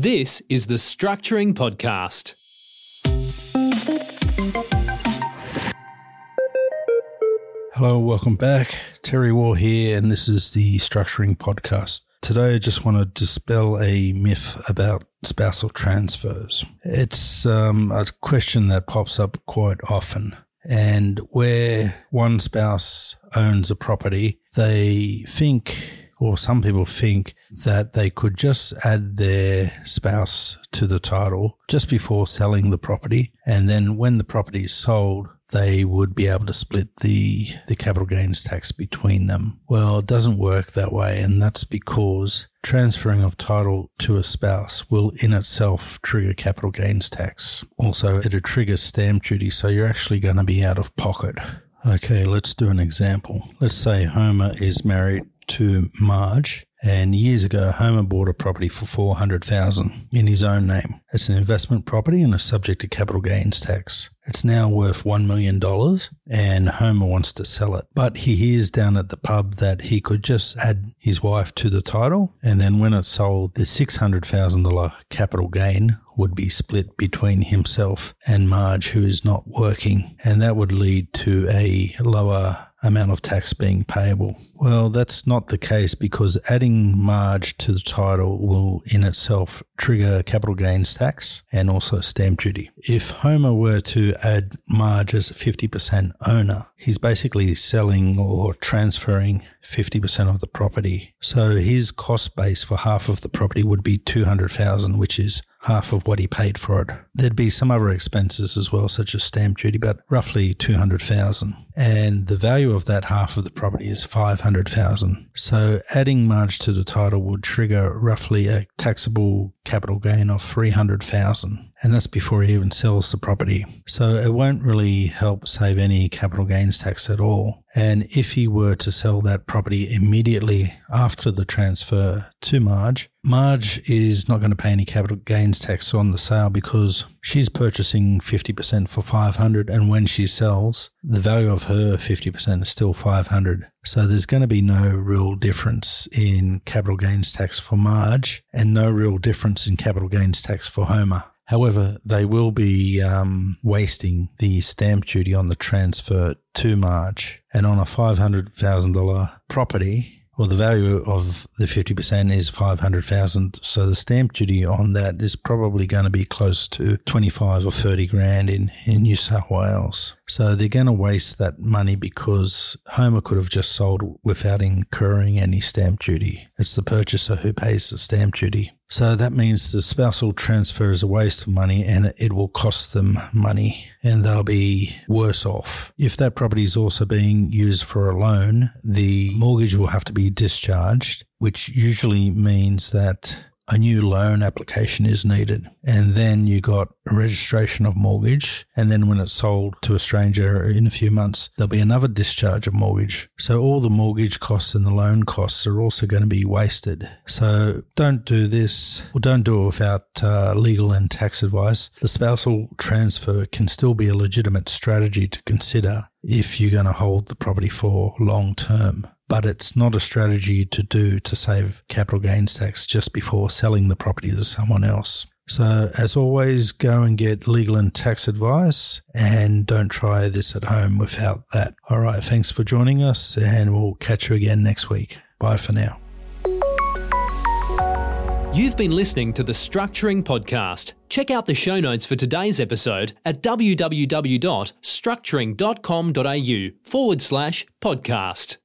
This is the Structuring Podcast. Hello, welcome back. Terry War here, and this is the Structuring Podcast. Today, I just want to dispel a myth about spousal transfers. It's um, a question that pops up quite often. And where one spouse owns a property, they think or some people think that they could just add their spouse to the title just before selling the property. And then when the property is sold, they would be able to split the, the capital gains tax between them. Well, it doesn't work that way. And that's because transferring of title to a spouse will in itself trigger capital gains tax. Also, it'll trigger stamp duty. So you're actually going to be out of pocket. Okay, let's do an example. Let's say Homer is married to Marge. And years ago, Homer bought a property for 400000 in his own name. It's an investment property and is subject to capital gains tax. It's now worth $1 million and Homer wants to sell it. But he hears down at the pub that he could just add his wife to the title and then when it's sold, the $600,000 capital gain would be split between himself and Marge, who is not working. And that would lead to a lower amount of tax being payable. Well, that's not the case because adding Marge to the title will in itself trigger capital gains tax and also stamp duty. If Homer were to add Marge as a 50% owner, he's basically selling or transferring 50% of the property. So his cost base for half of the property would be 200,000, which is half of what he paid for it. There'd be some other expenses as well, such as stamp duty, but roughly 200,000. And the value of that half of the property is 500,000. So adding Marge to the title would trigger roughly a taxable capital gain of 300,000 and that's before he even sells the property. So it won't really help save any capital gains tax at all. And if he were to sell that property immediately after the transfer to Marge, Marge is not going to pay any capital gains tax on the sale because she's purchasing 50% for 500 and when she sells, the value of her 50% is still 500. So there's going to be no real difference in capital gains tax for Marge and no real difference in capital gains tax for Homer. However, they will be um, wasting the stamp duty on the transfer to Marge. And on a $500,000 property, well, the value of the 50% is 500,000. So the stamp duty on that is probably going to be close to 25 or 30 grand in, in New South Wales. So they're going to waste that money because Homer could have just sold without incurring any stamp duty. It's the purchaser who pays the stamp duty. So that means the spousal transfer is a waste of money and it will cost them money and they'll be worse off. If that property is also being used for a loan, the mortgage will have to be discharged, which usually means that a new loan application is needed. And then you got a registration of mortgage. And then when it's sold to a stranger in a few months, there'll be another discharge of mortgage. So all the mortgage costs and the loan costs are also going to be wasted. So don't do this or don't do it without uh, legal and tax advice. The spousal transfer can still be a legitimate strategy to consider if you're going to hold the property for long term but it's not a strategy to do to save capital gains tax just before selling the property to someone else. So, as always, go and get legal and tax advice and don't try this at home without that. All right, thanks for joining us, and we'll catch you again next week. Bye for now. You've been listening to the Structuring Podcast. Check out the show notes for today's episode at www.structuring.com.au forward slash podcast.